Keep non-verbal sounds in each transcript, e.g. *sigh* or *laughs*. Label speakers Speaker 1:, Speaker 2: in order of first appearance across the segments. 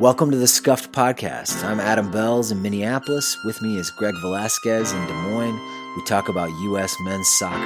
Speaker 1: Welcome to the Scuffed Podcast. I'm Adam Belz in Minneapolis. With me is Greg Velasquez in Des Moines. We talk about U.S. men's soccer.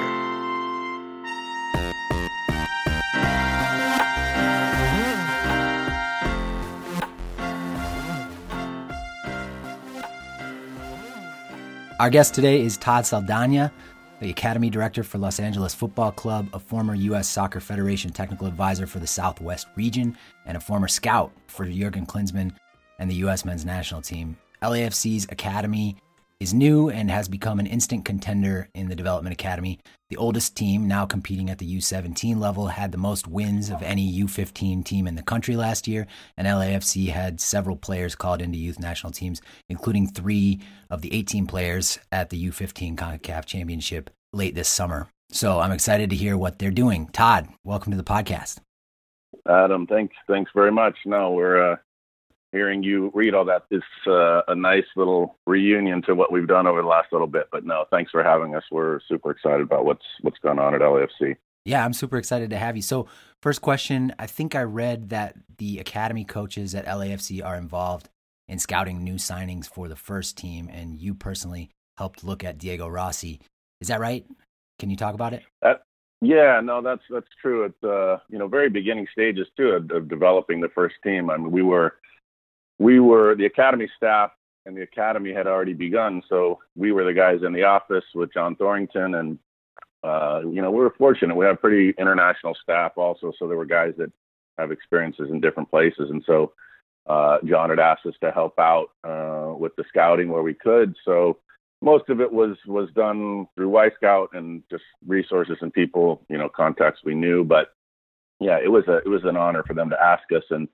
Speaker 1: Our guest today is Todd Saldaña, the Academy Director for Los Angeles Football Club, a former U.S. Soccer Federation technical advisor for the Southwest region, and a former scout for Jurgen Klinsmann and the U.S. men's national team. LAFC's Academy is new and has become an instant contender in the Development Academy. The oldest team, now competing at the U17 level, had the most wins of any U15 team in the country last year, and LAFC had several players called into youth national teams, including three of the 18 players at the U15 CONCACAF Championship late this summer. So I'm excited to hear what they're doing. Todd, welcome to the podcast.
Speaker 2: Adam, thanks, thanks very much. No, we're uh, hearing you read all that is uh, a nice little reunion to what we've done over the last little bit. But no, thanks for having us. We're super excited about what's what's going on at LAFC.
Speaker 1: Yeah, I'm super excited to have you. So, first question, I think I read that the academy coaches at LAFC are involved in scouting new signings for the first team, and you personally helped look at Diego Rossi. Is that right? Can you talk about it?
Speaker 2: That, yeah, no, that's that's true. It's uh, you know very beginning stages too of, of developing the first team. I mean, we were we were the academy staff and the academy had already begun. So we were the guys in the office with John Thorrington and uh, you know, we were fortunate. We have pretty international staff also. So there were guys that have experiences in different places. And so uh, John had asked us to help out uh, with the scouting where we could. So most of it was was done through Wyscout and just resources and people, you know, contacts we knew. But yeah, it was a it was an honor for them to ask us, and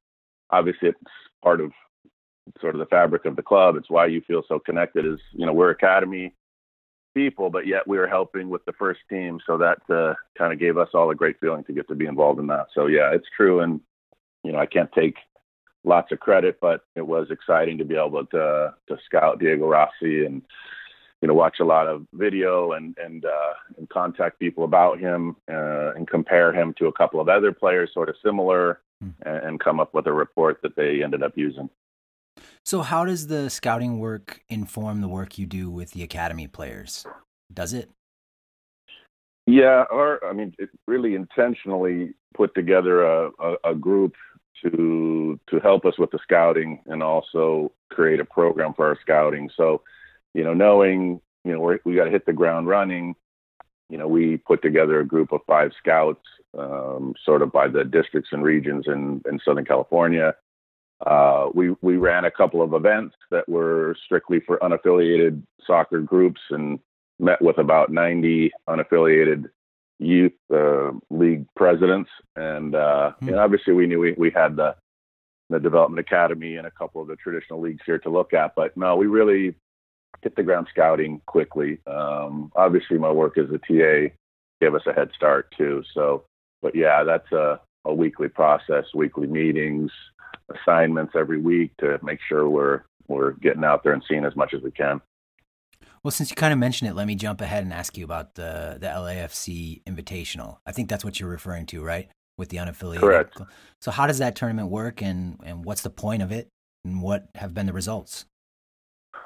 Speaker 2: obviously it's part of sort of the fabric of the club. It's why you feel so connected. Is you know we're academy people, but yet we were helping with the first team, so that uh, kind of gave us all a great feeling to get to be involved in that. So yeah, it's true, and you know I can't take lots of credit, but it was exciting to be able to to scout Diego Rossi and you know watch a lot of video and and uh, and contact people about him uh, and compare him to a couple of other players sort of similar mm. and, and come up with a report that they ended up using.
Speaker 1: So, how does the scouting work inform the work you do with the academy players? Does it?
Speaker 2: Yeah, or I mean, really intentionally put together a, a, a group to to help us with the scouting and also create a program for our scouting. So, you know, knowing you know we're, we got to hit the ground running. You know, we put together a group of five scouts, um, sort of by the districts and regions in in Southern California, uh, we we ran a couple of events that were strictly for unaffiliated soccer groups and met with about 90 unaffiliated youth uh, league presidents. And uh, mm-hmm. and obviously we knew we, we had the the development academy and a couple of the traditional leagues here to look at. But no we really hit the ground scouting quickly. Um, obviously my work as a TA gave us a head start too. So but yeah that's a, a weekly process weekly meetings assignments every week to make sure we're we're getting out there and seeing as much as we can.
Speaker 1: Well, since you kind of mentioned it, let me jump ahead and ask you about the the LAFC Invitational. I think that's what you're referring to, right? With the unaffiliated.
Speaker 2: Correct.
Speaker 1: So, how does that tournament work, and and what's the point of it, and what have been the results?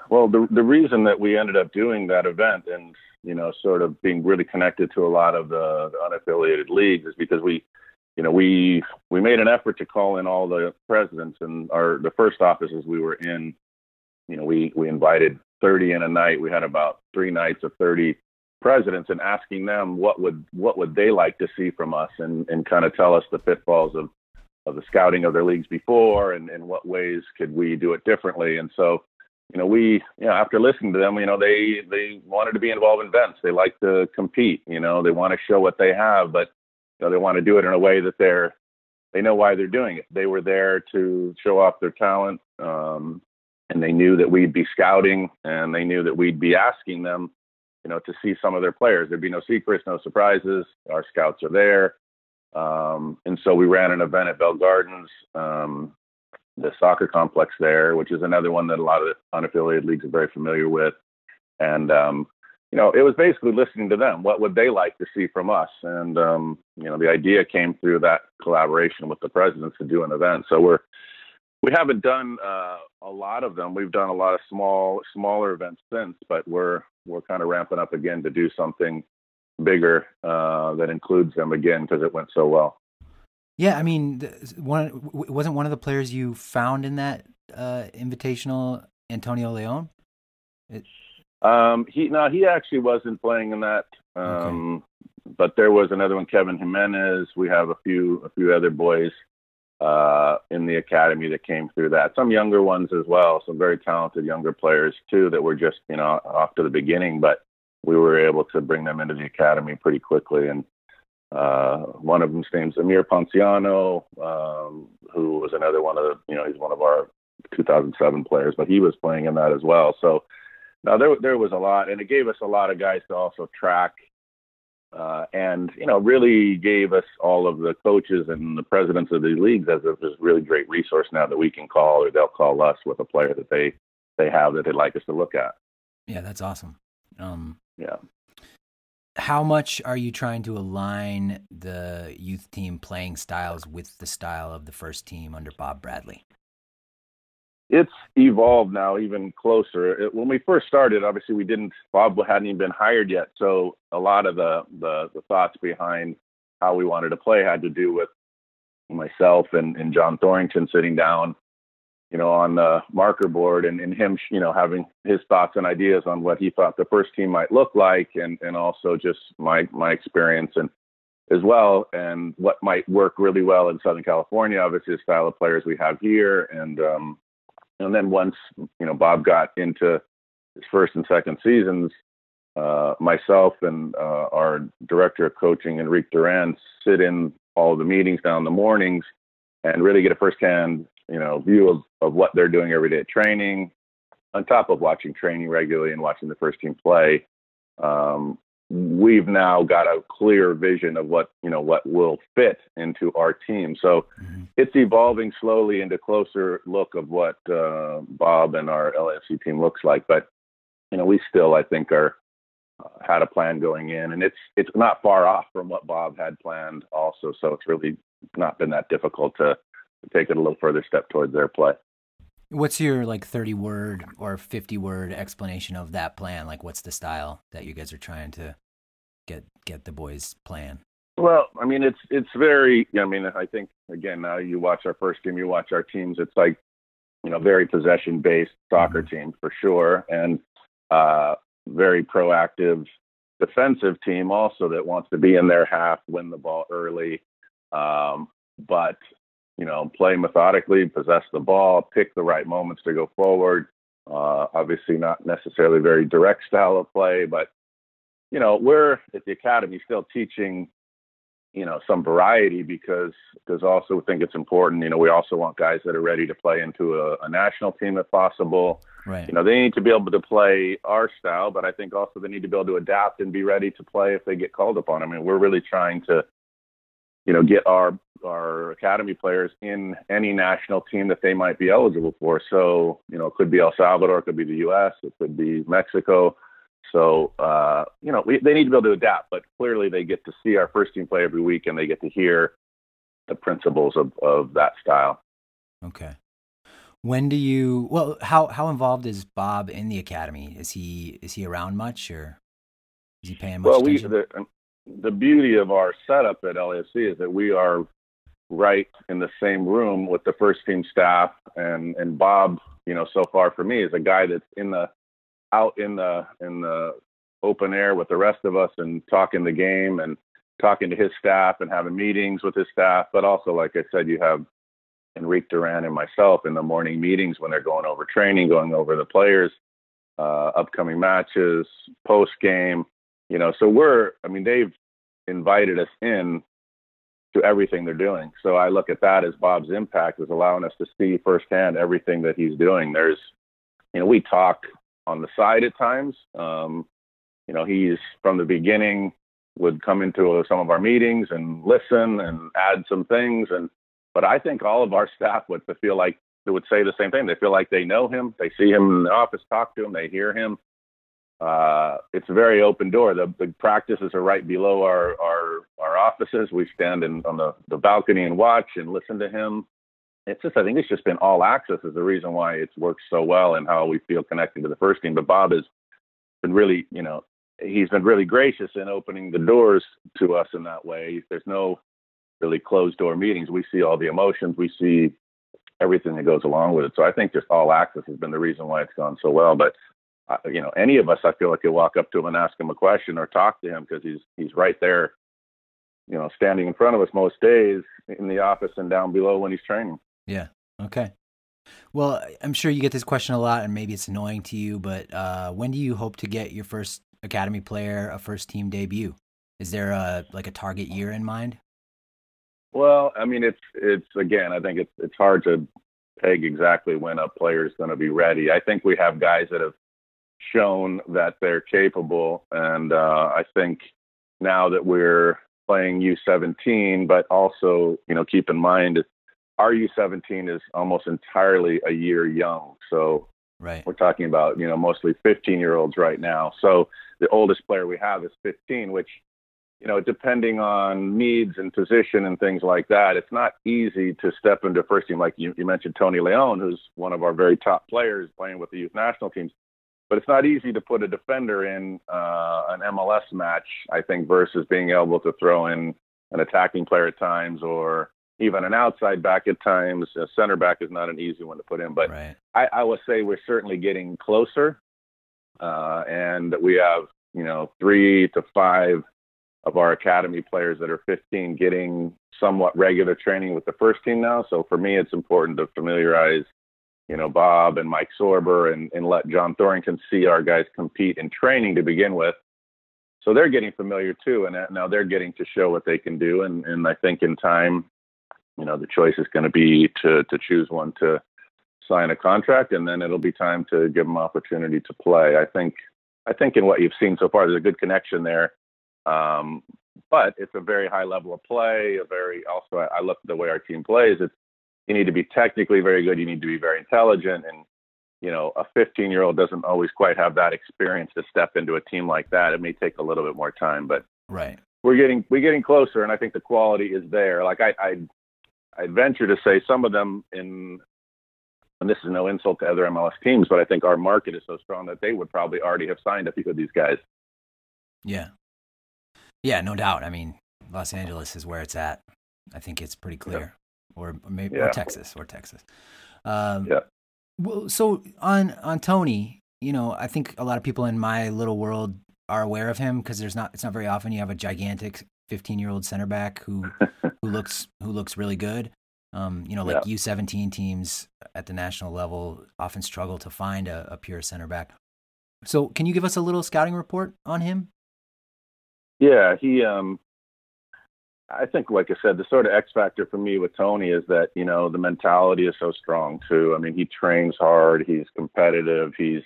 Speaker 2: Well, the the reason that we ended up doing that event and you know sort of being really connected to a lot of the, the unaffiliated leagues is because we you know, we we made an effort to call in all the presidents and our the first offices we were in. You know, we we invited 30 in a night. We had about three nights of 30 presidents and asking them what would what would they like to see from us and and kind of tell us the pitfalls of of the scouting of their leagues before and in what ways could we do it differently. And so, you know, we you know after listening to them, you know, they they wanted to be involved in events. They like to compete. You know, they want to show what they have, but know, they want to do it in a way that they're they know why they're doing it. They were there to show off their talent, um, and they knew that we'd be scouting, and they knew that we'd be asking them, you know, to see some of their players. There'd be no secrets, no surprises. Our scouts are there, um, and so we ran an event at Bell Gardens, um, the soccer complex there, which is another one that a lot of unaffiliated leagues are very familiar with, and um, you know, it was basically listening to them. What would they like to see from us? And um, you know, the idea came through that collaboration with the presidents to do an event. So we're we haven't done uh, a lot of them. We've done a lot of small, smaller events since, but we're we're kind of ramping up again to do something bigger uh, that includes them again because it went so well.
Speaker 1: Yeah, I mean, one wasn't one of the players you found in that uh, invitational Antonio Leone.
Speaker 2: It... Um, he no, he actually wasn't playing in that. Um, okay. But there was another one, Kevin Jimenez. We have a few a few other boys uh, in the academy that came through that. Some younger ones as well, some very talented younger players too that were just you know off to the beginning, but we were able to bring them into the academy pretty quickly. And uh, one of them's name's Amir Ponciano, um, who was another one of the you know he's one of our 2007 players, but he was playing in that as well. So now there there was a lot, and it gave us a lot of guys to also track uh, and you know really gave us all of the coaches and the presidents of the leagues as a really great resource now that we can call or they'll call us with a player that they they have that they'd like us to look at.
Speaker 1: Yeah, that's awesome. Um,
Speaker 2: yeah.
Speaker 1: How much are you trying to align the youth team playing styles with the style of the first team under Bob Bradley?
Speaker 2: It's evolved now even closer. It, when we first started, obviously we didn't. Bob hadn't even been hired yet, so a lot of the, the the, thoughts behind how we wanted to play had to do with myself and, and John Thorrington sitting down, you know, on the marker board and, and him, you know, having his thoughts and ideas on what he thought the first team might look like, and and also just my my experience and as well, and what might work really well in Southern California. Obviously, the style of players we have here, and um, and then once you know Bob got into his first and second seasons, uh, myself and uh, our director of coaching, Enrique Duran, sit in all the meetings down in the mornings and really get a firsthand you know view of, of what they're doing every day at training, on top of watching training regularly and watching the first team play. Um, we've now got a clear vision of what you know what will fit into our team. So mm-hmm. it's evolving slowly into closer look of what uh, Bob and our LAFC team looks like. But you know, we still I think are uh, had a plan going in, and it's it's not far off from what Bob had planned also. So it's really not been that difficult to, to take it a little further step towards their play.
Speaker 1: What's your like 30 word or 50 word explanation of that plan? Like what's the style that you guys are trying to get get the boys plan?
Speaker 2: Well, I mean it's it's very I mean I think again now you watch our first game, you watch our teams, it's like you know, very possession based soccer mm-hmm. team for sure and uh very proactive defensive team also that wants to be in their half, win the ball early. Um, but you know, play methodically, possess the ball, pick the right moments to go forward. Uh, obviously, not necessarily very direct style of play, but you know, we're at the academy still teaching, you know, some variety because because also think it's important. You know, we also want guys that are ready to play into a, a national team if possible.
Speaker 1: Right.
Speaker 2: You know, they need to be able to play our style, but I think also they need to be able to adapt and be ready to play if they get called upon. I mean, we're really trying to you know, get our our academy players in any national team that they might be eligible for. So, you know, it could be El Salvador, it could be the U.S., it could be Mexico. So, uh, you know, we, they need to be able to adapt, but clearly they get to see our first team play every week and they get to hear the principles of, of that style.
Speaker 1: Okay. When do you, well, how, how involved is Bob in the academy? Is he, is he around much or is he paying much
Speaker 2: well,
Speaker 1: attention?
Speaker 2: we, the, the beauty of our setup at LAFC is that we are right in the same room with the first team staff and and Bob, you know, so far for me is a guy that's in the out in the in the open air with the rest of us and talking the game and talking to his staff and having meetings with his staff. But also, like I said, you have Enrique Duran and myself in the morning meetings when they're going over training, going over the players, uh, upcoming matches, post game you know so we're i mean they've invited us in to everything they're doing. So i look at that as bob's impact is allowing us to see firsthand everything that he's doing. There's you know we talk on the side at times. Um, you know he's from the beginning would come into some of our meetings and listen and add some things. And but i think all of our staff would feel like they would say the same thing. They feel like they know him. They see him in the office talk to him. They hear him uh, it's a very open door. The, the practices are right below our, our, our offices. We stand in, on the, the balcony and watch and listen to him. it's just I think it's just been all access is the reason why it's worked so well and how we feel connected to the first team. But Bob has been really, you know, he's been really gracious in opening the doors to us in that way. There's no really closed door meetings. We see all the emotions, we see everything that goes along with it. So I think just all access has been the reason why it's gone so well. But uh, you know, any of us, I feel like could walk up to him and ask him a question or talk to him because he's he's right there, you know, standing in front of us most days in the office and down below when he's training.
Speaker 1: Yeah. Okay. Well, I'm sure you get this question a lot, and maybe it's annoying to you, but uh, when do you hope to get your first academy player a first team debut? Is there a like a target year in mind?
Speaker 2: Well, I mean, it's it's again, I think it's it's hard to peg exactly when a player is going to be ready. I think we have guys that have shown that they're capable, and uh, I think now that we're playing U17, but also you know keep in mind our U17 is almost entirely a year young, so
Speaker 1: right.
Speaker 2: we're talking about you know mostly 15 year olds right now. So the oldest player we have is 15, which you know, depending on needs and position and things like that, it's not easy to step into first team. Like you, you mentioned, Tony Leone, who's one of our very top players playing with the youth national teams. But it's not easy to put a defender in uh, an MLS match, I think, versus being able to throw in an attacking player at times or even an outside back at times. A center back is not an easy one to put in. But
Speaker 1: right.
Speaker 2: I, I will say we're certainly getting closer. Uh, and we have, you know, three to five of our academy players that are 15 getting somewhat regular training with the first team now. So for me, it's important to familiarize, you know, Bob and Mike Sorber and, and let John Thorrington see our guys compete in training to begin with. So they're getting familiar too, and now they're getting to show what they can do. And, and I think in time, you know, the choice is going to be to to choose one to sign a contract, and then it'll be time to give them opportunity to play. I think I think in what you've seen so far, there's a good connection there um, but it's a very high level of play. A very also, I, I look at the way our team plays. It's you need to be technically very good. You need to be very intelligent, and you know, a 15 year old doesn't always quite have that experience to step into a team like that. It may take a little bit more time, but
Speaker 1: right,
Speaker 2: we're getting we're getting closer, and I think the quality is there. Like I I I'd venture to say some of them in and this is no insult to other MLS teams, but I think our market is so strong that they would probably already have signed a few of these guys.
Speaker 1: Yeah, yeah, no doubt. I mean, Los Angeles is where it's at. I think it's pretty clear, or, maybe yeah. or Texas, or Texas.
Speaker 2: Um, yeah.
Speaker 1: Well, so on on Tony, you know, I think a lot of people in my little world are aware of him because there's not it's not very often you have a gigantic 15 year old center back who *laughs* who looks who looks really good. Um, you know, like yeah. U17 teams at the national level often struggle to find a, a pure center back. So, can you give us a little scouting report on him?
Speaker 2: Yeah, he. Um, I think, like I said, the sort of X factor for me with Tony is that you know the mentality is so strong too. I mean, he trains hard. He's competitive. He's,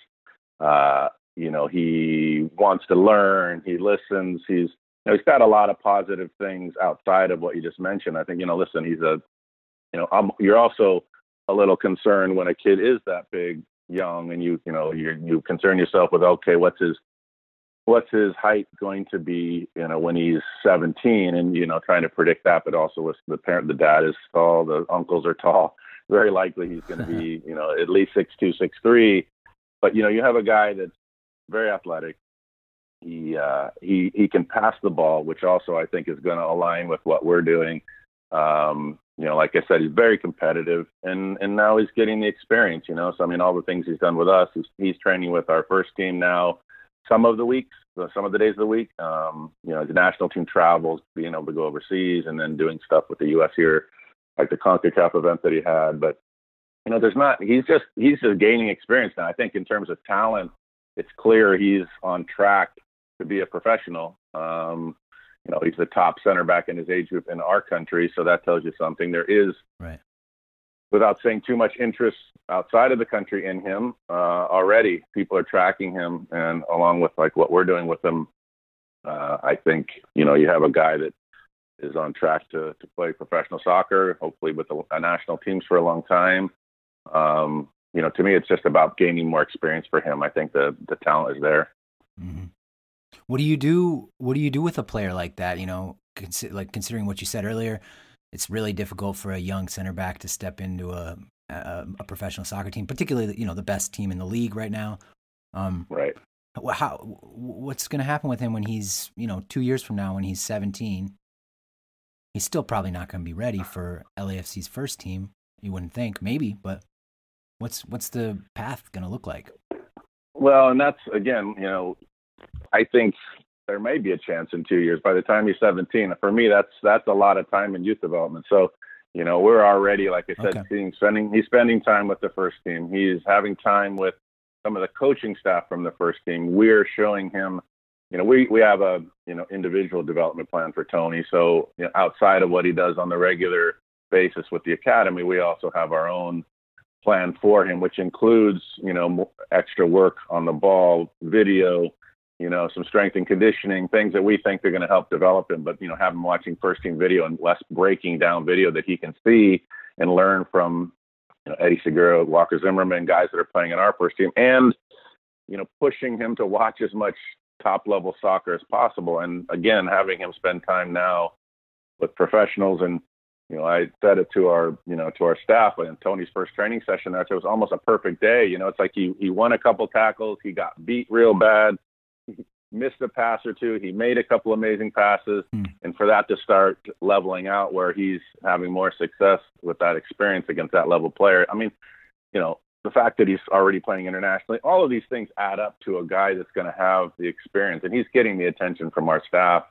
Speaker 2: uh, you know, he wants to learn. He listens. He's, you know, he's got a lot of positive things outside of what you just mentioned. I think, you know, listen, he's a, you know, I'm, you're also a little concerned when a kid is that big, young, and you, you know, you you concern yourself with, okay, what's his what's his height going to be, you know, when he's 17 and, you know, trying to predict that, but also with the parent, the dad is tall, the uncles are tall. *laughs* Very likely he's going to be, *laughs* you know, at least six two, six three. But, you know, you have a guy that's very athletic. He, uh, he, he can pass the ball, which also I think is going to align with what we're doing. Um, you know, like I said, he's very competitive, and and now he's getting the experience. You know, so I mean, all the things he's done with us, he's, he's training with our first team now some of the weeks, some of the days of the week. Um, you know, the national team travels, being able to go overseas, and then doing stuff with the U.S. here, like the Concacaf event that he had. But you know, there's not. He's just he's just gaining experience now. I think in terms of talent, it's clear he's on track to be a professional. Um, you know, he's the top center back in his age group in our country, so that tells you something. There is
Speaker 1: right
Speaker 2: without saying too much interest outside of the country in him uh, already people are tracking him and along with like what we're doing with him uh, i think you know you have a guy that is on track to, to play professional soccer hopefully with the national teams for a long time. Um, you know to me it's just about gaining more experience for him. I think the the talent is there.
Speaker 1: Mm-hmm. what do you do what do you do with a player like that? You know consi- like considering what you said earlier it's really difficult for a young center back to step into a, a, a professional soccer team, particularly you know the best team in the league right now.
Speaker 2: Um, right.
Speaker 1: How what's going to happen with him when he's you know two years from now when he's 17? He's still probably not going to be ready for LAFC's first team. You wouldn't think, maybe, but what's what's the path going to look like?
Speaker 2: Well, and that's again, you know, I think there may be a chance in two years. By the time he's 17, for me, that's that's a lot of time in youth development. So, you know, we're already, like I said, okay. seeing spending he's spending time with the first team. He's having time with some of the coaching staff from the first team. We're showing him, you know, we we have a you know individual development plan for Tony. So you know, outside of what he does on the regular basis with the academy, we also have our own plan for him, which includes you know extra work on the ball, video, you know, some strength and conditioning, things that we think are going to help develop him. But you know, have him watching first team video and less breaking down video that he can see and learn from you know, Eddie Segura, Walker Zimmerman, guys that are playing in our first team, and you know, pushing him to watch as much top level soccer as possible. And again, having him spend time now with professionals and you know, I said it to our, you know, to our staff in Tony's first training session. That it was almost a perfect day. You know, it's like he he won a couple tackles, he got beat real bad, *laughs* missed a pass or two, he made a couple amazing passes, hmm. and for that to start leveling out where he's having more success with that experience against that level player. I mean, you know, the fact that he's already playing internationally, all of these things add up to a guy that's going to have the experience, and he's getting the attention from our staff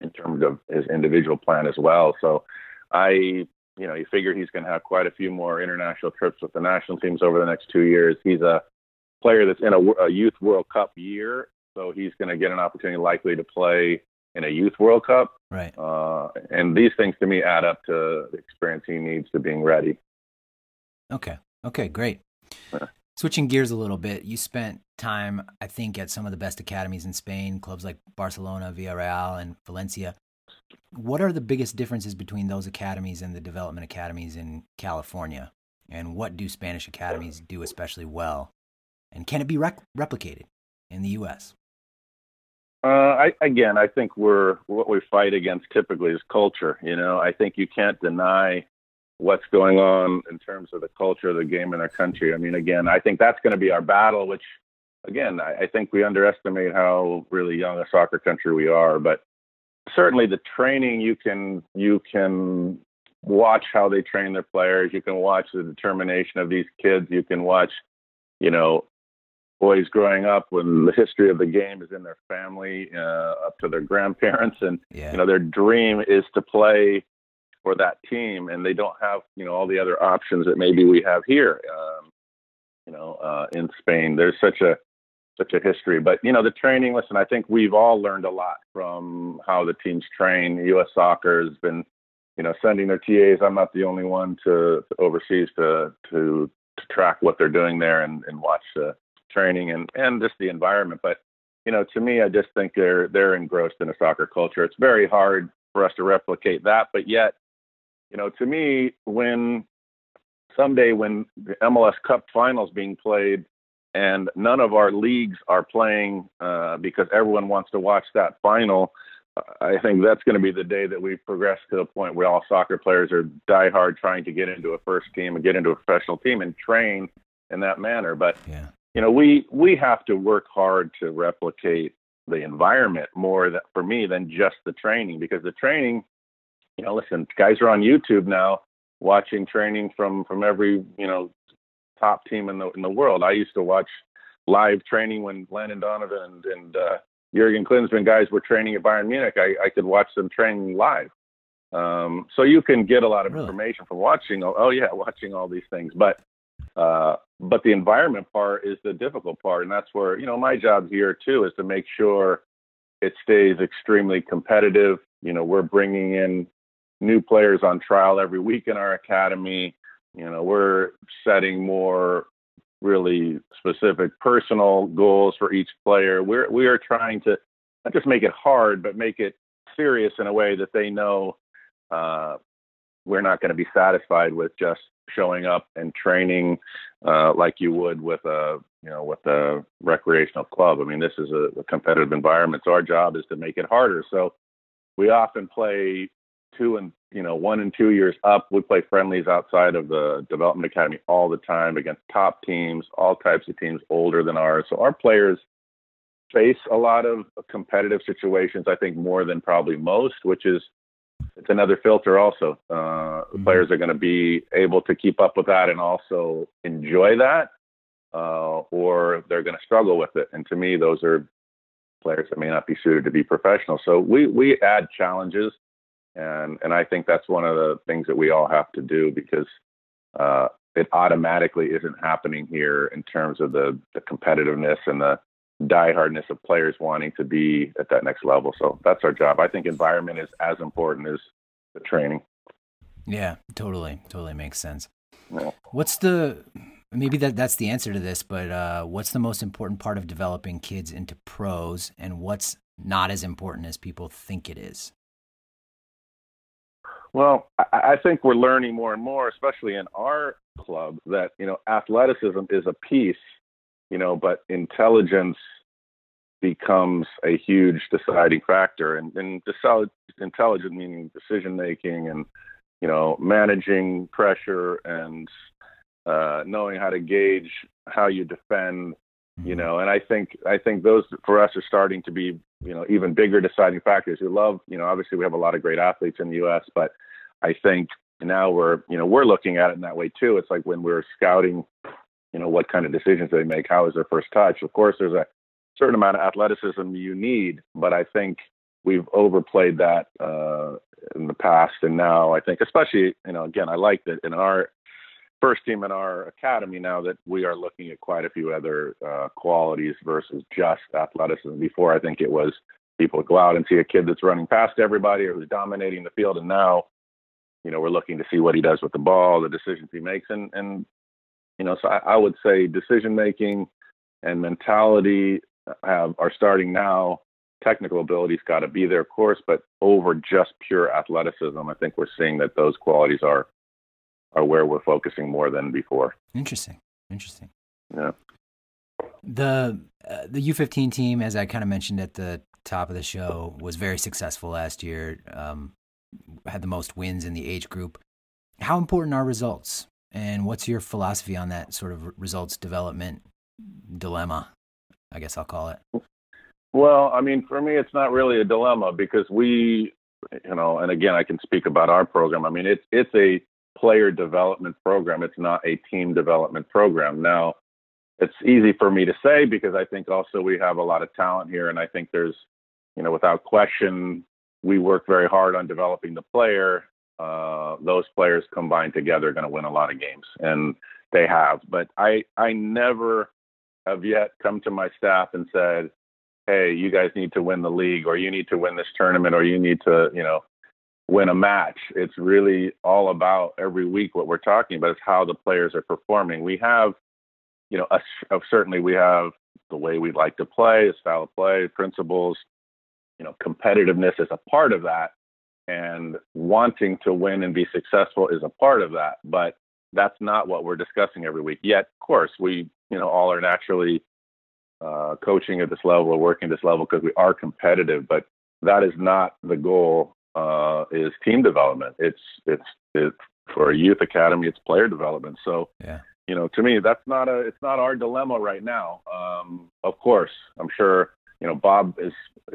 Speaker 2: in terms of his individual plan as well. So I, you know, you figure he's going to have quite a few more international trips with the national teams over the next two years. He's a player that's in a, a youth World Cup year, so he's going to get an opportunity likely to play in a youth World Cup.
Speaker 1: Right.
Speaker 2: Uh, and these things to me add up to the experience he needs to being ready.
Speaker 1: Okay. Okay. Great. Yeah. Switching gears a little bit, you spent time, I think, at some of the best academies in Spain, clubs like Barcelona, Villarreal, and Valencia what are the biggest differences between those academies and the development academies in California? And what do Spanish academies do especially well? And can it be rec- replicated in the U.S.?
Speaker 2: Uh, I, again, I think we're what we fight against typically is culture. You know, I think you can't deny what's going on in terms of the culture of the game in our country. I mean, again, I think that's going to be our battle. Which, again, I, I think we underestimate how really young a soccer country we are. But certainly the training you can you can watch how they train their players you can watch the determination of these kids you can watch you know boys growing up when the history of the game is in their family uh, up to their grandparents and yeah. you know their dream is to play for that team and they don't have you know all the other options that maybe we have here um, you know uh, in Spain there's such a such a history. But you know, the training. Listen, I think we've all learned a lot from how the teams train. U.S. Soccer has been, you know, sending their TAs. I'm not the only one to, to overseas to, to to track what they're doing there and, and watch the training and and just the environment. But you know, to me, I just think they're they're engrossed in a soccer culture. It's very hard for us to replicate that, but yet, you know, to me, when someday when the MLS Cup finals being played and none of our leagues are playing uh, because everyone wants to watch that final. I think that's going to be the day that we progress to the point where all soccer players are diehard trying to get into a first team and get into a professional team and train in that manner. But yeah. You know, we we have to work hard to replicate the environment more that, for me than just the training because the training, you know, listen, guys are on YouTube now watching training from from every you know top team in the in the world. I used to watch live training when Landon Donovan and, and uh, Jurgen Klinsmann guys were training at Bayern Munich. I, I could watch them training live. Um, so you can get a lot of really? information from watching. Oh yeah, watching all these things. But uh, but the environment part is the difficult part, and that's where you know my job here too is to make sure it stays extremely competitive. You know, we're bringing in new players on trial every week in our academy. You know, we're setting more really specific personal goals for each player. We're we are trying to not just make it hard, but make it serious in a way that they know uh, we're not going to be satisfied with just showing up and training uh, like you would with a you know with a recreational club. I mean, this is a, a competitive environment, so our job is to make it harder. So we often play two and you know one and two years up. We play friendlies outside of the development academy all the time against top teams, all types of teams older than ours. So our players face a lot of competitive situations. I think more than probably most, which is it's another filter. Also, uh, mm-hmm. players are going to be able to keep up with that and also enjoy that, uh, or they're going to struggle with it. And to me, those are players that may not be suited to be professional. So we we add challenges and and I think that's one of the things that we all have to do because uh, it automatically isn't happening here in terms of the the competitiveness and the diehardness of players wanting to be at that next level. So that's our job. I think environment is as important as the training.
Speaker 1: Yeah, totally, totally makes sense. Yeah. What's the maybe that that's the answer to this, but uh, what's the most important part of developing kids into pros, and what's not as important as people think it is?
Speaker 2: Well, I, think we're learning more and more, especially in our club, that you know athleticism is a piece, you know, but intelligence becomes a huge deciding factor, and and intelligent meaning decision making and you know managing pressure and uh, knowing how to gauge how you defend you mm-hmm. know and i think i think those for us are starting to be you know even bigger deciding factors we love you know obviously we have a lot of great athletes in the us but I think now we're you know we're looking at it in that way too. It's like when we're scouting, you know, what kind of decisions they make, how is their first touch. Of course, there's a certain amount of athleticism you need, but I think we've overplayed that uh, in the past, and now I think, especially you know, again, I like that in our first team in our academy now that we are looking at quite a few other uh, qualities versus just athleticism. Before, I think it was people go out and see a kid that's running past everybody or who's dominating the field, and now you know, we're looking to see what he does with the ball, the decisions he makes, and and you know, so I, I would say decision making and mentality have are starting now. Technical ability's got to be there, of course, but over just pure athleticism, I think we're seeing that those qualities are are where we're focusing more than before.
Speaker 1: Interesting. Interesting.
Speaker 2: Yeah.
Speaker 1: The uh, the U15 team, as I kind of mentioned at the top of the show, was very successful last year. Um, had the most wins in the age group. How important are results? And what's your philosophy on that sort of results development dilemma? I guess I'll call it.
Speaker 2: Well, I mean, for me, it's not really a dilemma because we, you know, and again, I can speak about our program. I mean, it's it's a player development program. It's not a team development program. Now, it's easy for me to say because I think also we have a lot of talent here, and I think there's, you know, without question, we work very hard on developing the player. Uh, those players combined together are going to win a lot of games, and they have. But I I never have yet come to my staff and said, "Hey, you guys need to win the league, or you need to win this tournament, or you need to you know win a match." It's really all about every week what we're talking about is how the players are performing. We have, you know, a, certainly we have the way we like to play, style of play, principles, you know, competitiveness is a part of that, and wanting to win and be successful is a part of that. But that's not what we're discussing every week. Yet, of course, we you know all are naturally uh, coaching at this level or working at this level because we are competitive. But that is not the goal. Uh, is team development. It's it's it's for a youth academy. It's player development. So
Speaker 1: yeah.
Speaker 2: You know, to me, that's not a, it's not our dilemma right now. Um, of course, I'm sure you know, Bob is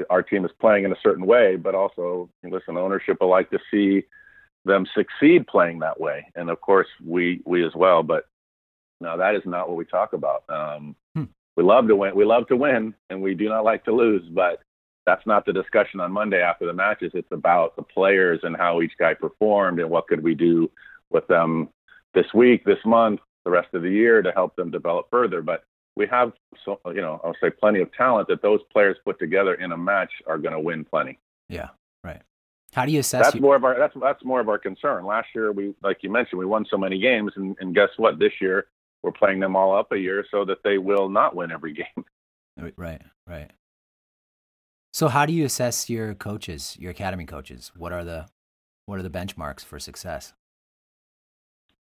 Speaker 2: our team is playing in a certain way, but also listen, ownership will like to see them succeed playing that way, and of course we we as well. But no, that is not what we talk about. Um, hmm. We love to win. We love to win, and we do not like to lose. But that's not the discussion on Monday after the matches. It's about the players and how each guy performed and what could we do with them this week, this month, the rest of the year to help them develop further. But we have so you know I'll say plenty of talent that those players put together in a match are going to win plenty.
Speaker 1: Yeah, right. How do you assess?
Speaker 2: That's you? more of our that's that's more of our concern. Last year we like you mentioned we won so many games, and, and guess what? This year we're playing them all up a year so that they will not win every *laughs* game.
Speaker 1: Right, right. So how do you assess your coaches, your academy coaches? What are the what are the benchmarks for success?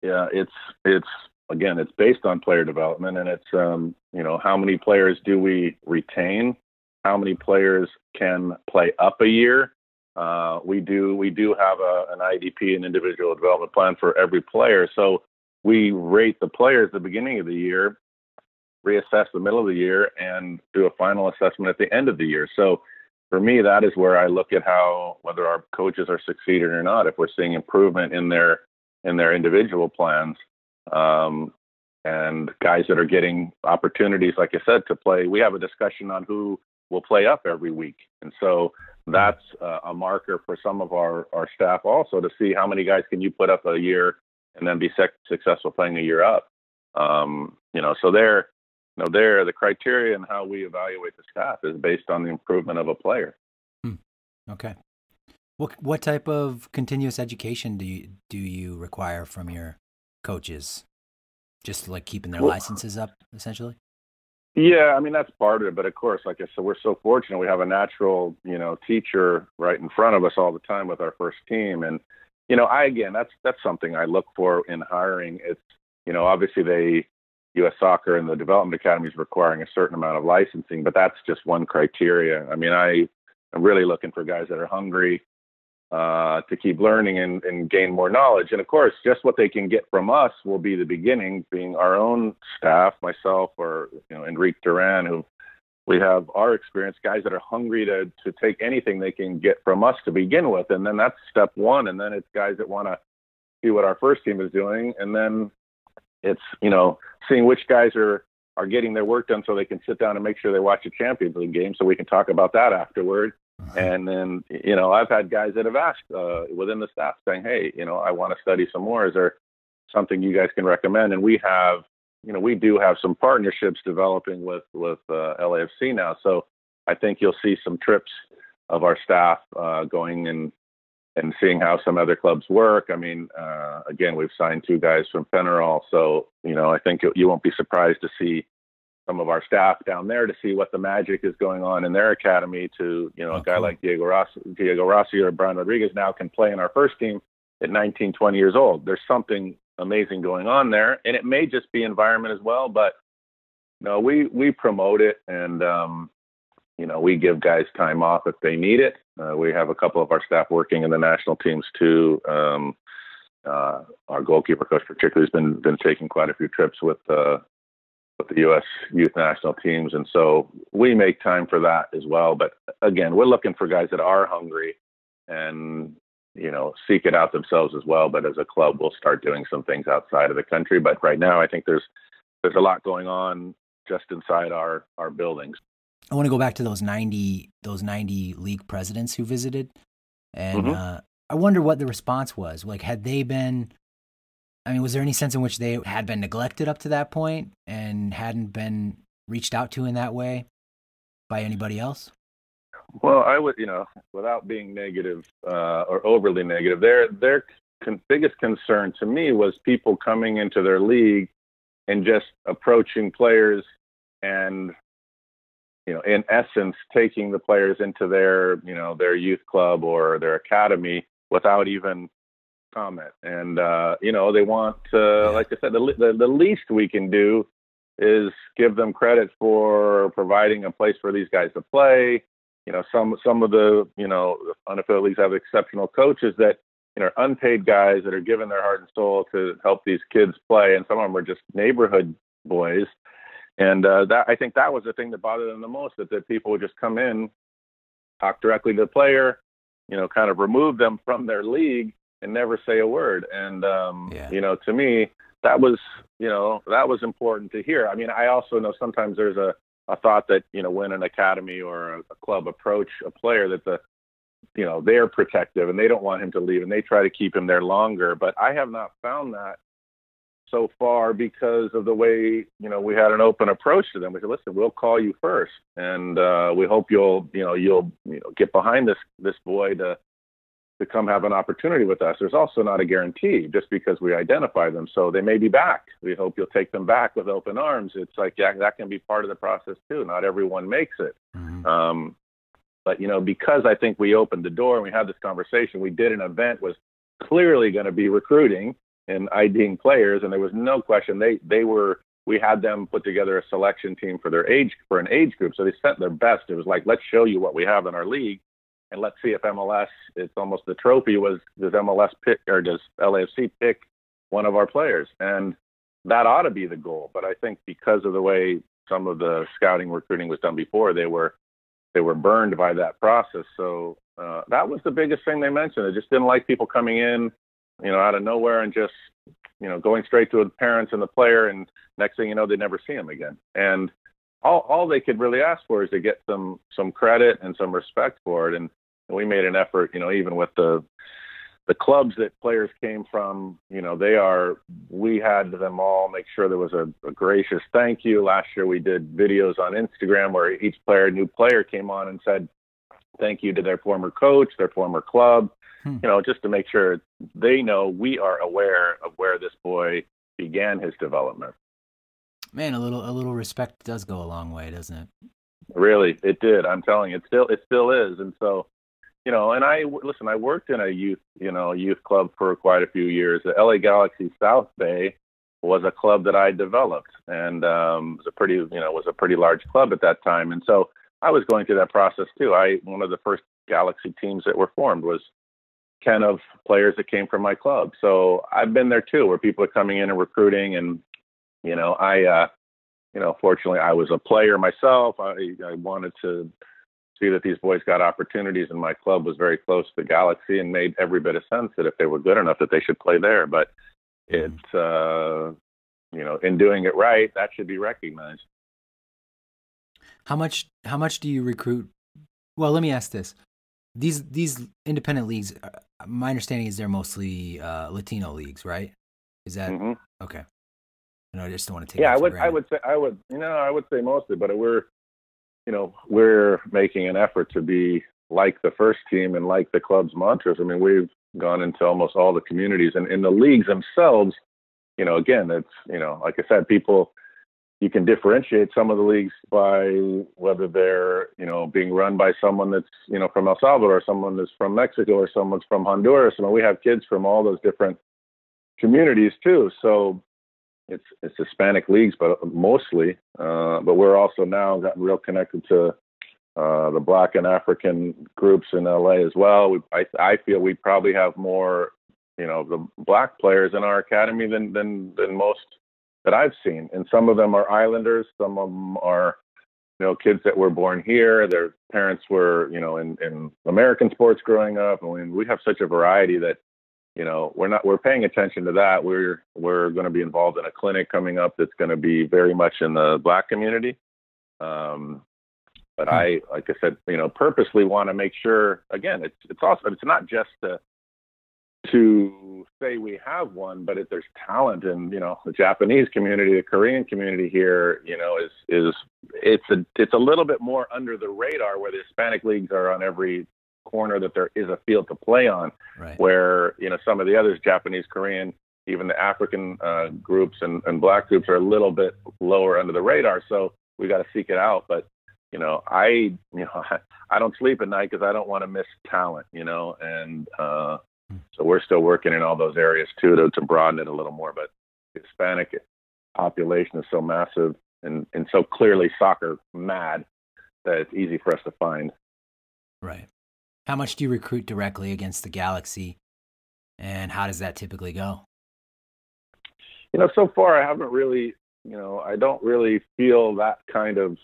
Speaker 2: Yeah, it's it's again, it's based on player development, and it's um, you know how many players do we retain? How many players can play up a year? uh, we do we do have a, an IDP, an individual development plan for every player. So we rate the players at the beginning of the year, reassess the middle of the year, and do a final assessment at the end of the year. So for me, that is where I look at how whether our coaches are succeeding or not. If we're seeing improvement in their in their individual plans, um, and guys that are getting opportunities, like I said, to play. We have a discussion on who will play up every week, and so that's uh, a marker for some of our, our staff also to see how many guys can you put up a year and then be sec- successful playing a year up. Um, you know, so there, you know, there the criteria and how we evaluate the staff is based on the improvement of a player.
Speaker 1: Hmm. Okay. What what type of continuous education do you do you require from your coaches? Just like keeping their well, licenses up, essentially.
Speaker 2: Yeah, I mean that's part of it, but of course, like I said, we're so fortunate we have a natural, you know, teacher right in front of us all the time with our first team, and you know, I again, that's that's something I look for in hiring. It's you know, obviously they U.S. Soccer and the development academy is requiring a certain amount of licensing, but that's just one criteria. I mean, I am really looking for guys that are hungry, uh, to keep learning and, and gain more knowledge. And of course, just what they can get from us will be the beginning, being our own staff, myself, or you know, Enrique Duran, who we have our experience, guys that are hungry to to take anything they can get from us to begin with, and then that's step one. And then it's guys that want to see what our first team is doing, and then it's you know seeing which guys are are getting their work done so they can sit down and make sure they watch a Champions League game so we can talk about that afterward. And then, you know, I've had guys that have asked uh, within the staff saying, hey, you know, I want to study some more. Is there something you guys can recommend? And we have, you know, we do have some partnerships developing with with uh, LAFC now. So I think you'll see some trips of our staff uh, going and and seeing how some other clubs work. I mean, uh, again, we've signed two guys from Penarol, so you know, I think you won't be surprised to see some of our staff down there to see what the magic is going on in their academy. To you know, a guy like Diego Rossi, Diego Rossi or Brian Rodriguez now can play in our first team at 19, 20 years old. There's something amazing going on there, and it may just be environment as well. But no, we we promote it, and um, you know, we give guys time off if they need it. Uh, we have a couple of our staff working in the national teams too. Um, uh, our goalkeeper coach particularly has been been taking quite a few trips with uh, with the U.S. youth national teams, and so we make time for that as well. But again, we're looking for guys that are hungry and you know seek it out themselves as well. But as a club, we'll start doing some things outside of the country. But right now, I think there's there's a lot going on just inside our our buildings.
Speaker 1: I want to go back to those ninety those ninety league presidents who visited, and mm-hmm. uh, I wonder what the response was. Like, had they been I mean, was there any sense in which they had been neglected up to that point and hadn't been reached out to in that way by anybody else?
Speaker 2: Well, I would, you know, without being negative uh, or overly negative, their their con- biggest concern to me was people coming into their league and just approaching players and you know in essence taking the players into their you know their youth club or their academy without even comment. And uh, you know, they want, uh, like I said, the, the the least we can do is give them credit for providing a place for these guys to play. You know, some some of the you know unaffiliated leagues have exceptional coaches that you know unpaid guys that are giving their heart and soul to help these kids play, and some of them are just neighborhood boys. And uh, that I think that was the thing that bothered them the most that that people would just come in, talk directly to the player, you know, kind of remove them from their league and never say a word. And um, yeah. you know, to me, that was you know that was important to hear. I mean, I also know sometimes there's a a thought that you know when an academy or a, a club approach a player that the you know they're protective and they don't want him to leave and they try to keep him there longer. But I have not found that so far because of the way you know we had an open approach to them. We said, "Listen, we'll call you first, and uh, we hope you'll you know you'll you know get behind this this boy to to come have an opportunity with us. There's also not a guarantee just because we identify them. So they may be back. We hope you'll take them back with open arms. It's like, yeah, that can be part of the process too. Not everyone makes it. Mm-hmm. Um, but, you know, because I think we opened the door and we had this conversation, we did an event was clearly going to be recruiting and IDing players. And there was no question they, they were, we had them put together a selection team for their age, for an age group. So they sent their best. It was like, let's show you what we have in our league and let's see if MLS. It's almost the trophy was does MLS pick or does LAFC pick one of our players, and that ought to be the goal. But I think because of the way some of the scouting recruiting was done before, they were they were burned by that process. So uh, that was the biggest thing they mentioned. They just didn't like people coming in, you know, out of nowhere and just you know going straight to the parents and the player, and next thing you know, they never see him again. And all all they could really ask for is to get some some credit and some respect for it. And we made an effort, you know, even with the the clubs that players came from, you know, they are, we had them all make sure there was a, a, gracious thank you. Last year we did videos on Instagram where each player, new player came on and said thank you to their former coach, their former club, hmm. you know, just to make sure they know we are aware of where this boy began his development.
Speaker 1: Man, a little, a little respect does go a long way, doesn't it?
Speaker 2: Really, it did. I'm telling you, it still, it still is. And so, you know, and I listen. I worked in a youth, you know, youth club for quite a few years. The LA Galaxy South Bay was a club that I developed, and um, was a pretty, you know, was a pretty large club at that time. And so I was going through that process too. I one of the first Galaxy teams that were formed was ten of players that came from my club. So I've been there too, where people are coming in and recruiting, and you know, I, uh, you know, fortunately, I was a player myself. I, I wanted to see that these boys got opportunities, and my club was very close to the Galaxy and made every bit of sense that if they were good enough, that they should play there. But it's uh, you know, in doing it right, that should be recognized.
Speaker 1: How much? How much do you recruit? Well, let me ask this: these these independent leagues. Uh, my understanding is they're mostly uh, Latino leagues, right? Is that mm-hmm. okay? No, I just don't want to take.
Speaker 2: Yeah, I would. I would say. I would. You know, I would say mostly, but we're you know, we're making an effort to be like the first team and like the club's mantras. I mean, we've gone into almost all the communities and in the leagues themselves, you know, again, it's, you know, like I said, people, you can differentiate some of the leagues by whether they're, you know, being run by someone that's, you know, from El Salvador, someone that's from Mexico, or someone's from Honduras. I mean, we have kids from all those different communities too. So it's it's Hispanic leagues, but mostly. Uh, but we're also now gotten real connected to uh, the Black and African groups in LA as well. We, I I feel we probably have more, you know, the Black players in our academy than than than most that I've seen. And some of them are Islanders, some of them are, you know, kids that were born here. Their parents were, you know, in in American sports growing up. I mean, we have such a variety that you know we're not we're paying attention to that we're we're going to be involved in a clinic coming up that's going to be very much in the black community um, but hmm. i like i said you know purposely want to make sure again it's it's also it's not just to to say we have one but if there's talent in you know the japanese community the korean community here you know is is it's a it's a little bit more under the radar where the hispanic leagues are on every corner that there is a field to play on. Right. Where you know some of the others, Japanese, Korean, even the African uh, groups and, and black groups are a little bit lower under the radar. So we got to seek it out. But you know, I you know *laughs* I don't sleep at night because I don't want to miss talent. You know, and uh, hmm. so we're still working in all those areas too to, to broaden it a little more. But Hispanic population is so massive and, and so clearly soccer mad that it's easy for us to find.
Speaker 1: Right. How much do you recruit directly against the Galaxy, and how does that typically go?
Speaker 2: You know, so far I haven't really, you know, I don't really feel that kind of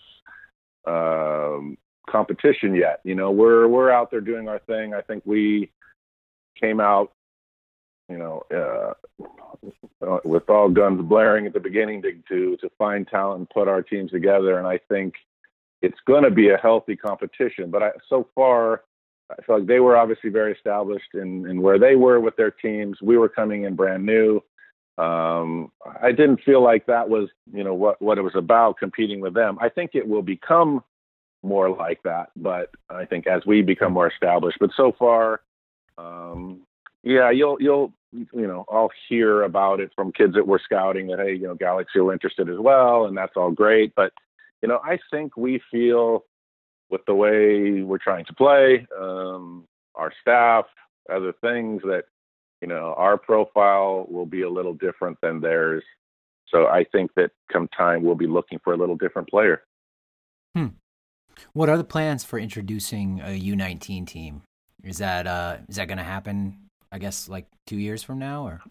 Speaker 2: um, competition yet. You know, we're we're out there doing our thing. I think we came out, you know, uh, with all guns blaring at the beginning to to to find talent and put our teams together. And I think it's going to be a healthy competition. But I, so far, I felt like they were obviously very established in, in where they were with their teams. We were coming in brand new. Um, I didn't feel like that was, you know, what, what it was about competing with them. I think it will become more like that, but I think as we become more established, but so far, um, yeah, you'll, you'll, you know, I'll hear about it from kids that were scouting that, Hey, you know, Galaxy are interested as well. And that's all great. But, you know, I think we feel with the way we're trying to play, um, our staff, other things that you know our profile will be a little different than theirs. So I think that come time we'll be looking for a little different player.
Speaker 1: Hmm. What are the plans for introducing a U19 team? Is that uh, is that going to happen? I guess like two years from now, or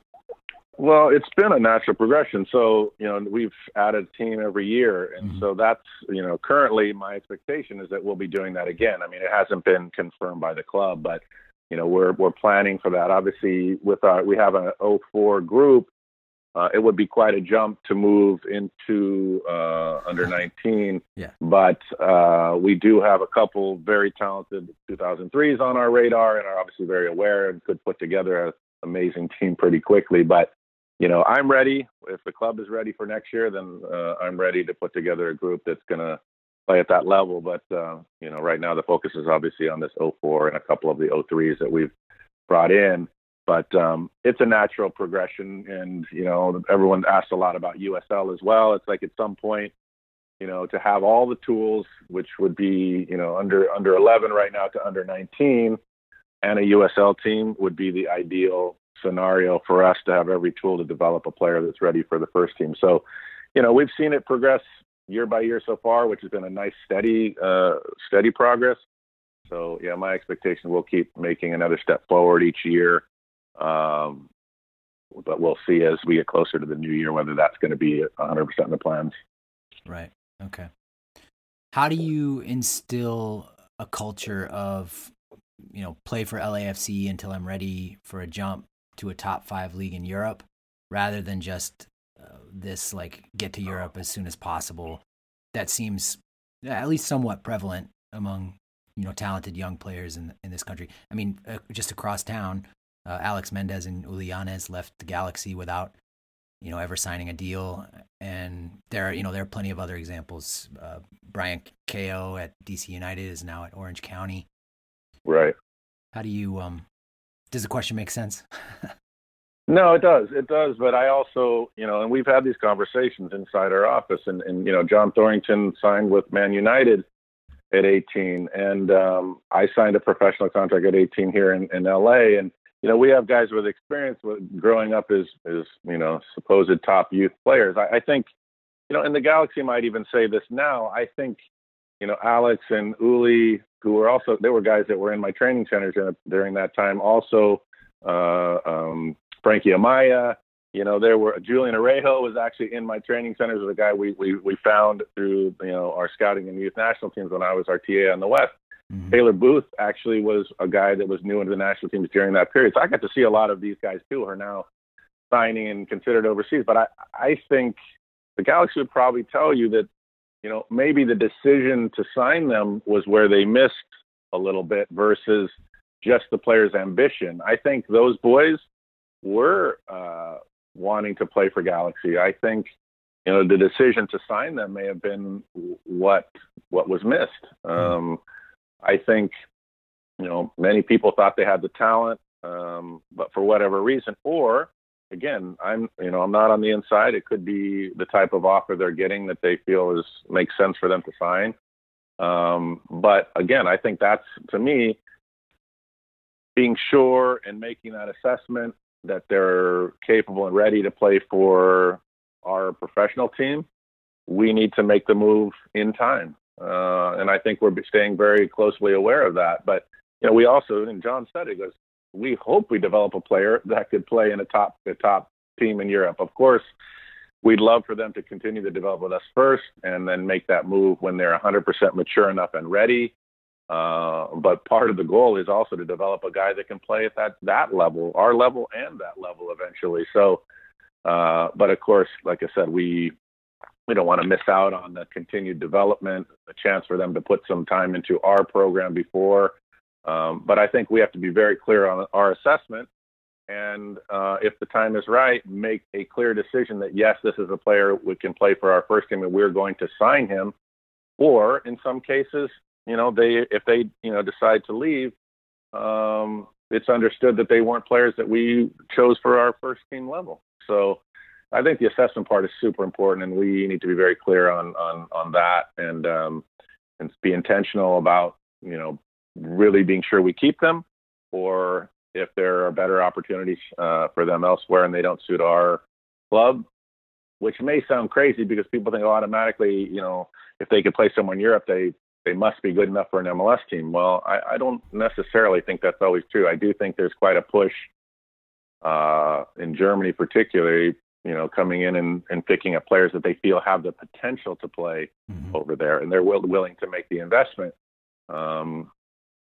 Speaker 2: well, it's been a natural progression. So, you know, we've added a team every year. And mm-hmm. so that's, you know, currently my expectation is that we'll be doing that again. I mean, it hasn't been confirmed by the club, but, you know, we're, we're planning for that. Obviously, with our, we have an 04 group. Uh, it would be quite a jump to move into uh, under 19.
Speaker 1: Yeah.
Speaker 2: But uh, we do have a couple very talented 2003s on our radar and are obviously very aware and could put together an amazing team pretty quickly. But you know, I'm ready. If the club is ready for next year, then uh, I'm ready to put together a group that's going to play at that level. But uh, you know, right now the focus is obviously on this 04 and a couple of the 03s that we've brought in. But um, it's a natural progression, and you know, everyone asked a lot about USL as well. It's like at some point, you know, to have all the tools, which would be you know under under 11 right now to under 19, and a USL team would be the ideal scenario for us to have every tool to develop a player that's ready for the first team. So, you know, we've seen it progress year by year so far, which has been a nice steady uh, steady progress. So yeah, my expectation we'll keep making another step forward each year. Um, but we'll see as we get closer to the new year whether that's going to be 100% in the plans.
Speaker 1: Right. Okay. How do you instill a culture of, you know, play for LAFC until I'm ready for a jump to a top five league in Europe rather than just uh, this like get to Europe as soon as possible. That seems at least somewhat prevalent among you know talented young players in in this country. I mean, uh, just across town, uh, Alex Mendez and Uly Llanez left the Galaxy without you know ever signing a deal, and there are you know there are plenty of other examples. Uh, Brian Ko at DC United is now at Orange County.
Speaker 2: Right.
Speaker 1: How do you um does the question make sense? *laughs*
Speaker 2: no, it does. It does. But I also, you know, and we've had these conversations inside our office, and, and you know, John Thorrington signed with Man United at 18, and um, I signed a professional contract at 18 here in, in LA, and you know, we have guys with experience with growing up as, as you know, supposed top youth players. I, I think, you know, and the Galaxy might even say this now. I think, you know, Alex and Uly who were also they were guys that were in my training centers during that time. Also, uh, um, Frankie Amaya. You know, there were Julian Araujo was actually in my training centers. Was a guy we we we found through you know our scouting and youth national teams when I was our TA on the West. Mm-hmm. Taylor Booth actually was a guy that was new into the national teams during that period. So I got to see a lot of these guys too, who are now signing and considered overseas. But I I think the Galaxy would probably tell you that you know, maybe the decision to sign them was where they missed a little bit versus just the player's ambition. I think those boys were uh, wanting to play for Galaxy. I think, you know, the decision to sign them may have been what what was missed. Um, I think, you know, many people thought they had the talent, um, but for whatever reason, or again, I'm you know I'm not on the inside. It could be the type of offer they're getting that they feel is makes sense for them to sign. Um, but again, I think that's to me being sure and making that assessment that they're capable and ready to play for our professional team. We need to make the move in time, uh, and I think we're staying very closely aware of that. But you know, we also, and John said it, goes, we hope we develop a player that could play in a top a top team in Europe. Of course, we'd love for them to continue to develop with us first, and then make that move when they're 100% mature enough and ready. Uh, but part of the goal is also to develop a guy that can play at that that level, our level, and that level eventually. So, uh, but of course, like I said, we we don't want to miss out on the continued development, a chance for them to put some time into our program before um, but I think we have to be very clear on our assessment. And uh, if the time is right, make a clear decision that yes, this is a player we can play for our first team, and we're going to sign him. Or in some cases, you know, they if they you know decide to leave, um, it's understood that they weren't players that we chose for our first team level. So I think the assessment part is super important, and we need to be very clear on on on that and um, and be intentional about you know really being sure we keep them, or if there are better opportunities uh, for them elsewhere and they don't suit our club, which may sound crazy because people think automatically, you know, if they could play somewhere in Europe, they they must be good enough for an MLS team. Well, I, I don't necessarily think that's always true. I do think there's quite a push uh, in Germany, particularly, you know, coming in and, and picking up players that they feel have the potential to play mm-hmm. over there, and they're will, willing to make the investment. Um,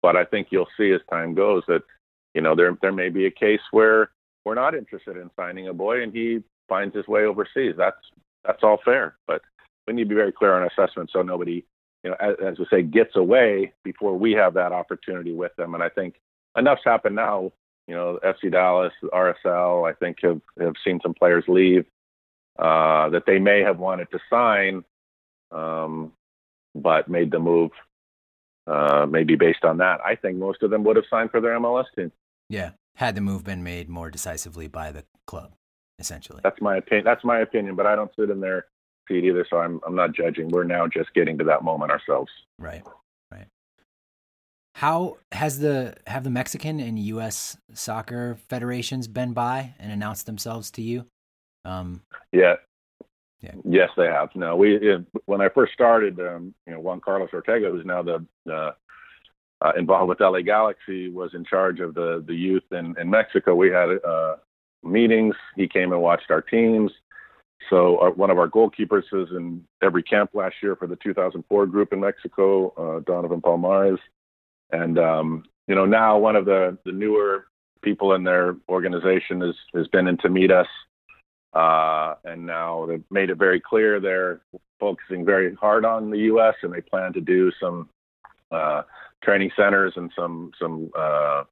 Speaker 2: but I think you'll see as time goes that, you know, there there may be a case where we're not interested in signing a boy, and he finds his way overseas. That's that's all fair, but we need to be very clear on assessment so nobody, you know, as, as we say, gets away before we have that opportunity with them. And I think enough's happened now you know, FC Dallas, RSL, I think have have seen some players leave uh, that they may have wanted to sign, um, but made the move uh, maybe based on that. I think most of them would have signed for their MLS team.
Speaker 1: Yeah, had the move been made more decisively by the club, essentially.
Speaker 2: That's my opinion. That's my opinion, but I don't sit in their seat either, so I'm I'm not judging. We're now just getting to that moment ourselves. Right.
Speaker 1: Right. How has the have the Mexican and U.S. soccer federations been by and announced themselves to you?
Speaker 2: Um, yeah. Yeah. Yes, they have. No, we when I first started, um, you know, Juan Carlos Ortega, who's now the uh, uh, involved with LA Galaxy, was in charge of the the youth in, in Mexico. We had uh, meetings. He came and watched our teams. So our, one of our goalkeepers was in every camp last year for the 2004 group in Mexico, uh, Donovan Palmares. And um, you know, now one of the the newer people in their organization has has been in to meet us, uh, and now they've made it very clear they're focusing very hard on the U.S. and they plan to do some uh, training centers and some some uh,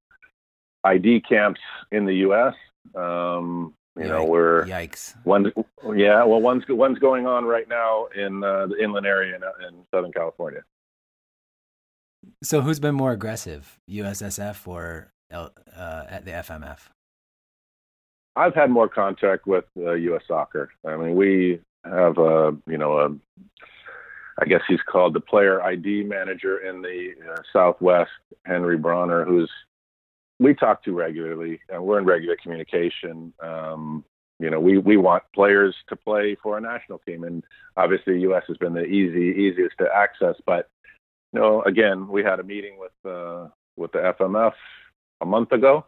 Speaker 2: ID camps in the U.S. Um, you know, we're
Speaker 1: yikes.
Speaker 2: One, yeah, well, one's one's going on right now in uh, the inland area in, in Southern California.
Speaker 1: So who's been more aggressive, USSF or uh, at the FMF?
Speaker 2: I've had more contact with uh, U.S. Soccer. I mean, we have a, you know, a, I guess he's called the player ID manager in the uh, Southwest, Henry Bronner, who's we talk to regularly, and we're in regular communication. Um, you know, we we want players to play for a national team, and obviously, U.S. has been the easy easiest to access, but you know, again, we had a meeting with uh, with the FMF a month ago,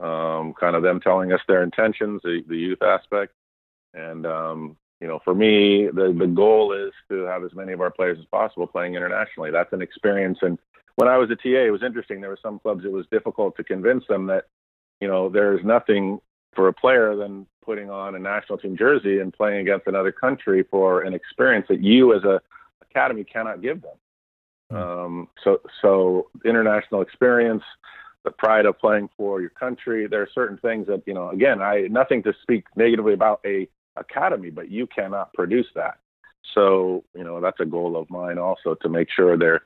Speaker 2: um, kind of them telling us their intentions, the, the youth aspect, and um, you know, for me, the the goal is to have as many of our players as possible playing internationally. That's an experience, and when I was a TA, it was interesting. There were some clubs it was difficult to convince them that, you know, there's nothing for a player than putting on a national team jersey and playing against another country for an experience that you as a academy cannot give them. Hmm. Um, so, so international experience, the pride of playing for your country. There are certain things that you know. Again, I nothing to speak negatively about a academy, but you cannot produce that. So, you know, that's a goal of mine also to make sure they're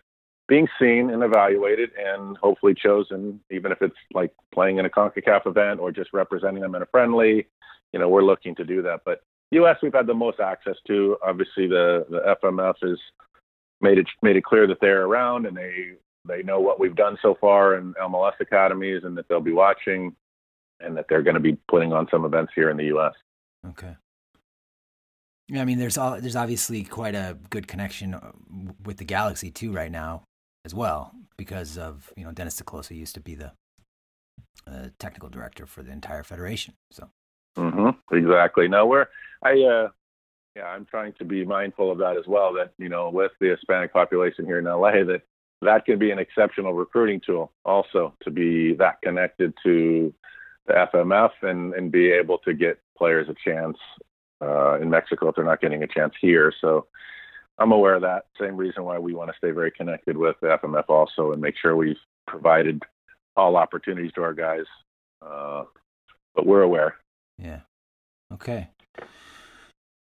Speaker 2: being seen and evaluated and hopefully chosen, even if it's like playing in a CONCACAF event or just representing them in a friendly. You know, we're looking to do that. But U.S. we've had the most access to. Obviously, the the FMF is made it made it clear that they're around and they they know what we've done so far in MLS academies and that they'll be watching and that they're going to be putting on some events here in the U.S.
Speaker 1: Okay. Yeah, I mean, there's all, there's obviously quite a good connection uh, with the Galaxy too right now as well because of you know Dennis te Kloese used to be the uh, technical director for the entire federation. So.
Speaker 2: Mm-hmm, exactly. No, we're I uh, yeah, I'm trying to be mindful of that as well. That you know, with the Hispanic population here in LA, that that can be an exceptional recruiting tool, also to be that connected to the FMF and and be able to get players a chance uh, in Mexico if they're not getting a chance here. So I'm aware of that. Same reason why we want to stay very connected with the FMF also and make sure we've provided all opportunities to our guys. Uh, but we're aware.
Speaker 1: Yeah. Okay.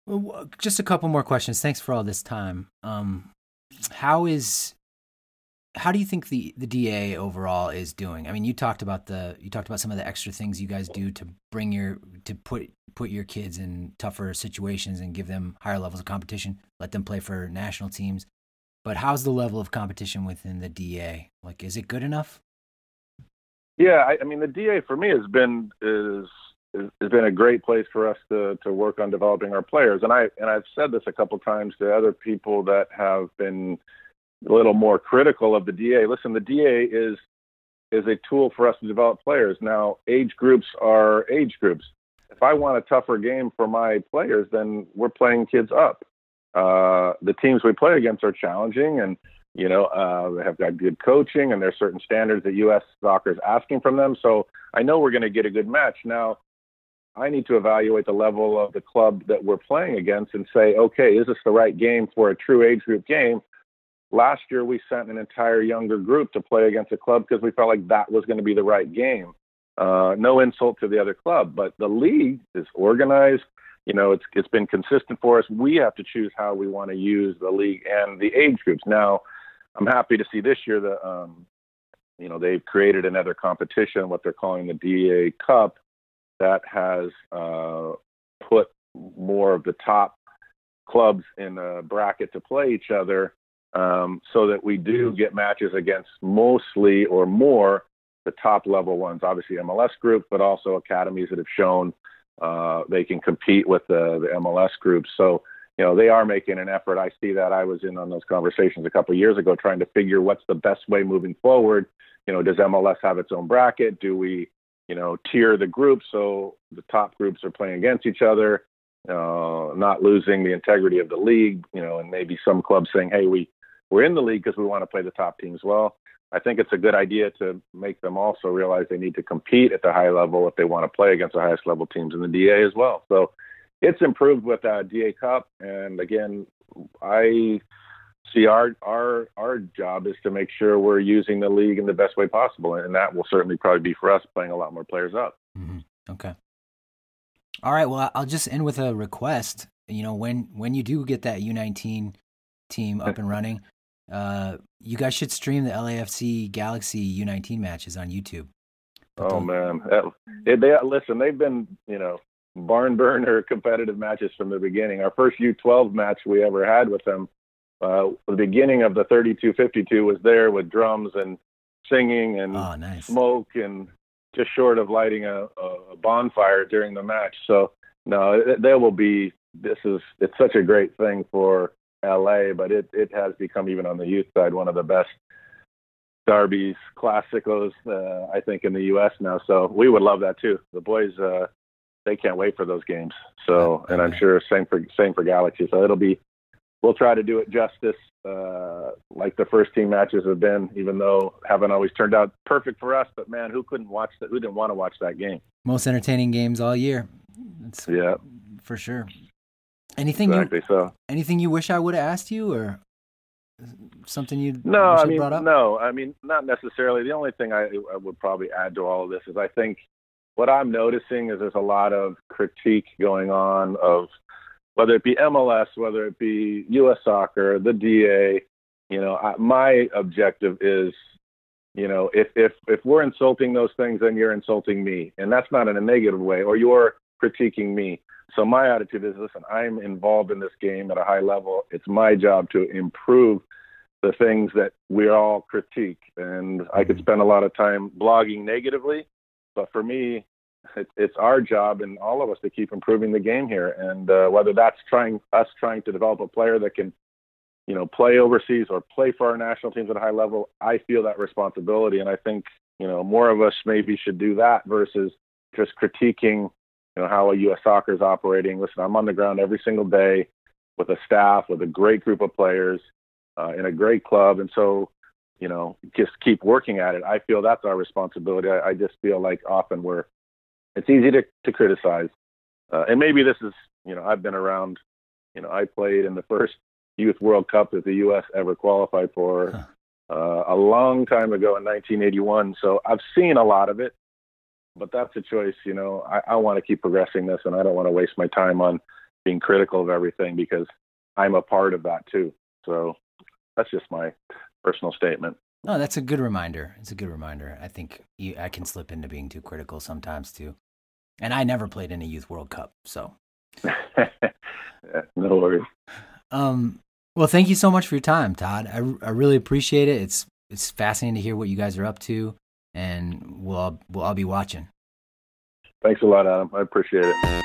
Speaker 1: Well, just a couple more questions. Thanks for all this time. Um, how is how do you think the the DA overall is doing? I mean, you talked about the you talked about some of the extra things you guys do to bring your to put put your kids in tougher situations and give them higher levels of competition, let them play for national teams. But how's the level of competition within the DA? Like, is it good enough?
Speaker 2: Yeah, I, I mean, the DA for me has been is has been a great place for us to to work on developing our players. And I and I've said this a couple times to other people that have been a little more critical of the DA. Listen, the DA is is a tool for us to develop players. Now, age groups are age groups. If I want a tougher game for my players, then we're playing kids up. Uh, the teams we play against are challenging, and you know uh, they have got good coaching, and there's certain standards that U.S. soccer is asking from them. So I know we're going to get a good match. Now, I need to evaluate the level of the club that we're playing against and say, okay, is this the right game for a true age group game? Last year, we sent an entire younger group to play against a club because we felt like that was going to be the right game. Uh, no insult to the other club, but the league is organized. You know, it's it's been consistent for us. We have to choose how we want to use the league and the age groups. Now, I'm happy to see this year that um, you know they've created another competition, what they're calling the DA Cup, that has uh, put more of the top clubs in a bracket to play each other um, so that we do get matches against mostly or more the top level ones. Obviously, MLS group, but also academies that have shown uh, they can compete with the, the MLS groups. So, you know, they are making an effort. I see that. I was in on those conversations a couple of years ago trying to figure what's the best way moving forward. You know, does MLS have its own bracket? Do we, you know, tier the groups so the top groups are playing against each other, uh, not losing the integrity of the league, you know, and maybe some clubs saying, hey, we, we're in the league because we want to play the top teams. Well, I think it's a good idea to make them also realize they need to compete at the high level if they want to play against the highest level teams in the DA as well. So it's improved with uh, DA Cup, and again, I see our our our job is to make sure we're using the league in the best way possible, and that will certainly probably be for us playing a lot more players up.
Speaker 1: Mm-hmm. Okay. All right. Well, I'll just end with a request. You know, when when you do get that U19 team up and running, uh, you guys should stream the LAFC Galaxy U19 matches on YouTube.
Speaker 2: But oh man, they, they listen. They've been you know barn burner *laughs* competitive matches from the beginning. Our first U12 match we ever had with them, uh, the beginning of the 32-52 was there with drums and singing and
Speaker 1: oh, nice.
Speaker 2: smoke and just short of lighting a, a bonfire during the match. So no, there will be. This is it's such a great thing for LA, but it it has become even on the youth side one of the best derbies, classicos, uh, I think in the U.S. now. So we would love that too. The boys, uh, they can't wait for those games. So, and I'm sure same for same for Galaxy. So it'll be, we'll try to do it justice, uh, like the first team matches have been. Even though haven't always turned out perfect for us, but man, who couldn't watch that? Who didn't want to watch that game?
Speaker 1: Most entertaining games all year.
Speaker 2: It's, yeah,
Speaker 1: for sure. Anything
Speaker 2: exactly
Speaker 1: you,
Speaker 2: so.
Speaker 1: Anything you wish I would have asked you, or something you
Speaker 2: no? I mean, no. I mean, not necessarily. The only thing I, I would probably add to all of this is I think what I'm noticing is there's a lot of critique going on of whether it be MLS, whether it be U.S. Soccer, the DA. You know, I, my objective is, you know, if if if we're insulting those things, then you're insulting me, and that's not in a negative way, or you're critiquing me. So my attitude is, listen, I'm involved in this game at a high level. It's my job to improve the things that we all critique. And I could mm-hmm. spend a lot of time blogging negatively, but for me, it, it's our job and all of us to keep improving the game here. And uh, whether that's trying us trying to develop a player that can, you know, play overseas or play for our national teams at a high level, I feel that responsibility. And I think you know more of us maybe should do that versus just critiquing you know how a U.S. soccer is operating. Listen, I'm on the ground every single day with a staff, with a great group of players, uh, in a great club, and so you know just keep working at it. I feel that's our responsibility. I, I just feel like often we're it's easy to to criticize, uh, and maybe this is you know I've been around. You know, I played in the first Youth World Cup that the U.S. ever qualified for. Uh, a long time ago in 1981. So I've seen a lot of it but that's a choice. You know, I, I want to keep progressing this, and I don't want to waste my time on being critical of everything because I'm a part of that too. So that's just my personal statement.
Speaker 1: No, that's a good reminder. It's a good reminder. I think you, I can slip into being too critical sometimes too. And I never played in a youth World Cup, so *laughs*
Speaker 2: no worries.
Speaker 1: Um, well, thank you so much for your time, Todd. I, I really appreciate it. It's it's fascinating to hear what you guys are up to and we'll all, we'll all be watching.
Speaker 2: Thanks a lot, Adam. I appreciate it.